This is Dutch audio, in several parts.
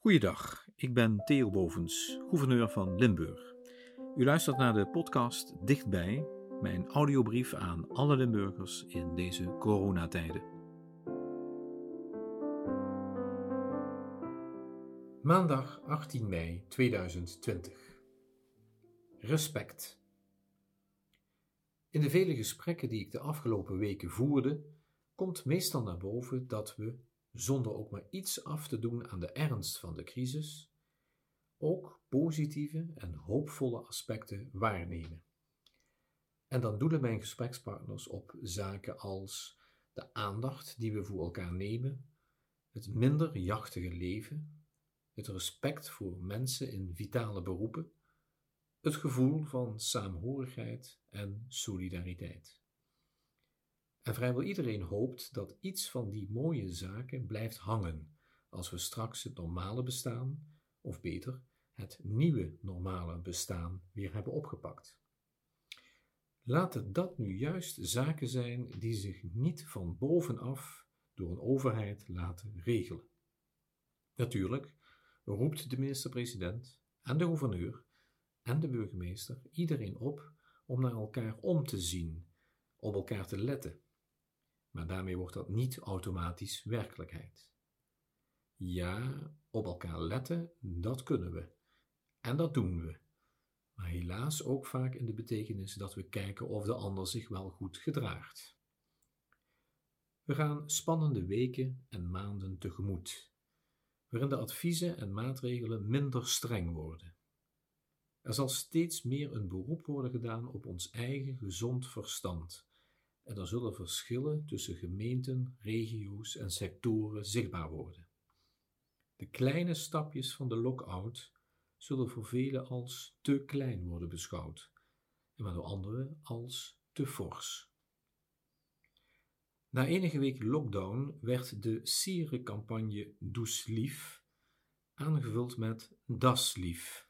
Goeiedag, ik ben Theo Bovens, gouverneur van Limburg. U luistert naar de podcast Dichtbij, mijn audiobrief aan alle Limburgers in deze coronatijden. Maandag 18 mei 2020. Respect. In de vele gesprekken die ik de afgelopen weken voerde, komt meestal naar boven dat we zonder ook maar iets af te doen aan de ernst van de crisis, ook positieve en hoopvolle aspecten waarnemen. En dan doelen mijn gesprekspartners op zaken als de aandacht die we voor elkaar nemen, het minder jachtige leven, het respect voor mensen in vitale beroepen, het gevoel van saamhorigheid en solidariteit. En vrijwel iedereen hoopt dat iets van die mooie zaken blijft hangen als we straks het normale bestaan, of beter, het nieuwe normale bestaan weer hebben opgepakt. Laten dat nu juist zaken zijn die zich niet van bovenaf door een overheid laten regelen. Natuurlijk roept de minister-president en de gouverneur en de burgemeester iedereen op om naar elkaar om te zien, op elkaar te letten maar daarmee wordt dat niet automatisch werkelijkheid. Ja, op elkaar letten, dat kunnen we. En dat doen we. Maar helaas ook vaak in de betekenis dat we kijken of de ander zich wel goed gedraagt. We gaan spannende weken en maanden tegemoet, waarin de adviezen en maatregelen minder streng worden. Er zal steeds meer een beroep worden gedaan op ons eigen gezond verstand en er zullen verschillen tussen gemeenten, regio's en sectoren zichtbaar worden. De kleine stapjes van de lock-out zullen voor velen als te klein worden beschouwd, en maar door anderen als te fors. Na enige weken lockdown werd de sierencampagne Does Lief aangevuld met Das Lief,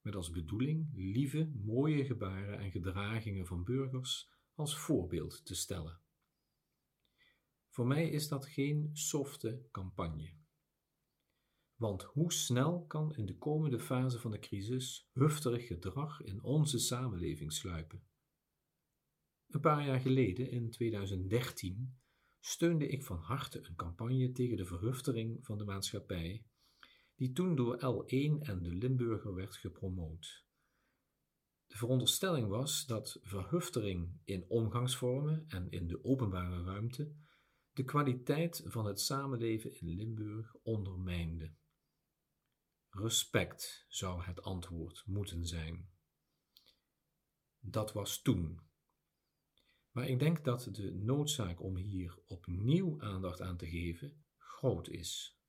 met als bedoeling lieve, mooie gebaren en gedragingen van burgers als voorbeeld te stellen. Voor mij is dat geen softe campagne. Want hoe snel kan in de komende fase van de crisis hufterig gedrag in onze samenleving sluipen? Een paar jaar geleden, in 2013, steunde ik van harte een campagne tegen de verhuftering van de maatschappij, die toen door L1 en de Limburger werd gepromoot. De veronderstelling was dat verhuftering in omgangsvormen en in de openbare ruimte de kwaliteit van het samenleven in Limburg ondermijnde. Respect zou het antwoord moeten zijn. Dat was toen. Maar ik denk dat de noodzaak om hier opnieuw aandacht aan te geven groot is.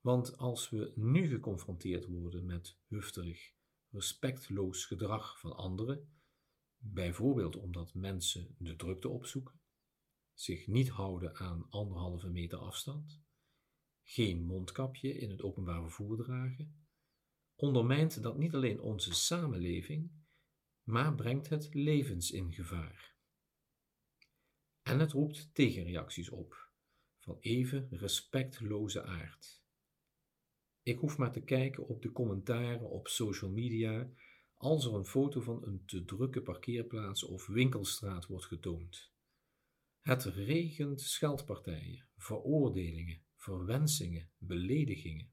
Want als we nu geconfronteerd worden met hufterig respectloos gedrag van anderen, bijvoorbeeld omdat mensen de drukte opzoeken, zich niet houden aan anderhalve meter afstand, geen mondkapje in het openbaar vervoer dragen, ondermijnt dat niet alleen onze samenleving, maar brengt het levens in gevaar. En het roept tegenreacties op, van even respectloze aard. Ik hoef maar te kijken op de commentaren op social media als er een foto van een te drukke parkeerplaats of winkelstraat wordt getoond. Het regent scheldpartijen, veroordelingen, verwensingen, beledigingen.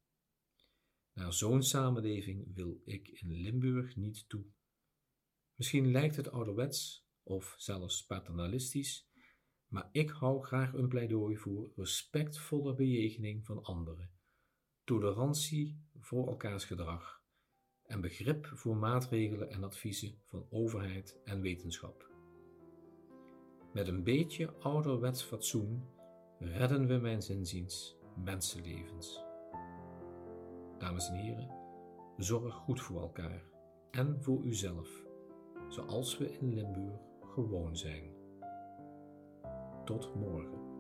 Naar zo'n samenleving wil ik in Limburg niet toe. Misschien lijkt het ouderwets of zelfs paternalistisch, maar ik hou graag een pleidooi voor respectvolle bejegening van anderen tolerantie voor elkaars gedrag en begrip voor maatregelen en adviezen van overheid en wetenschap. Met een beetje ouderwets fatsoen redden we mijn zinziens mensenlevens. Dames en heren, zorg goed voor elkaar en voor uzelf, zoals we in Limburg gewoon zijn. Tot morgen.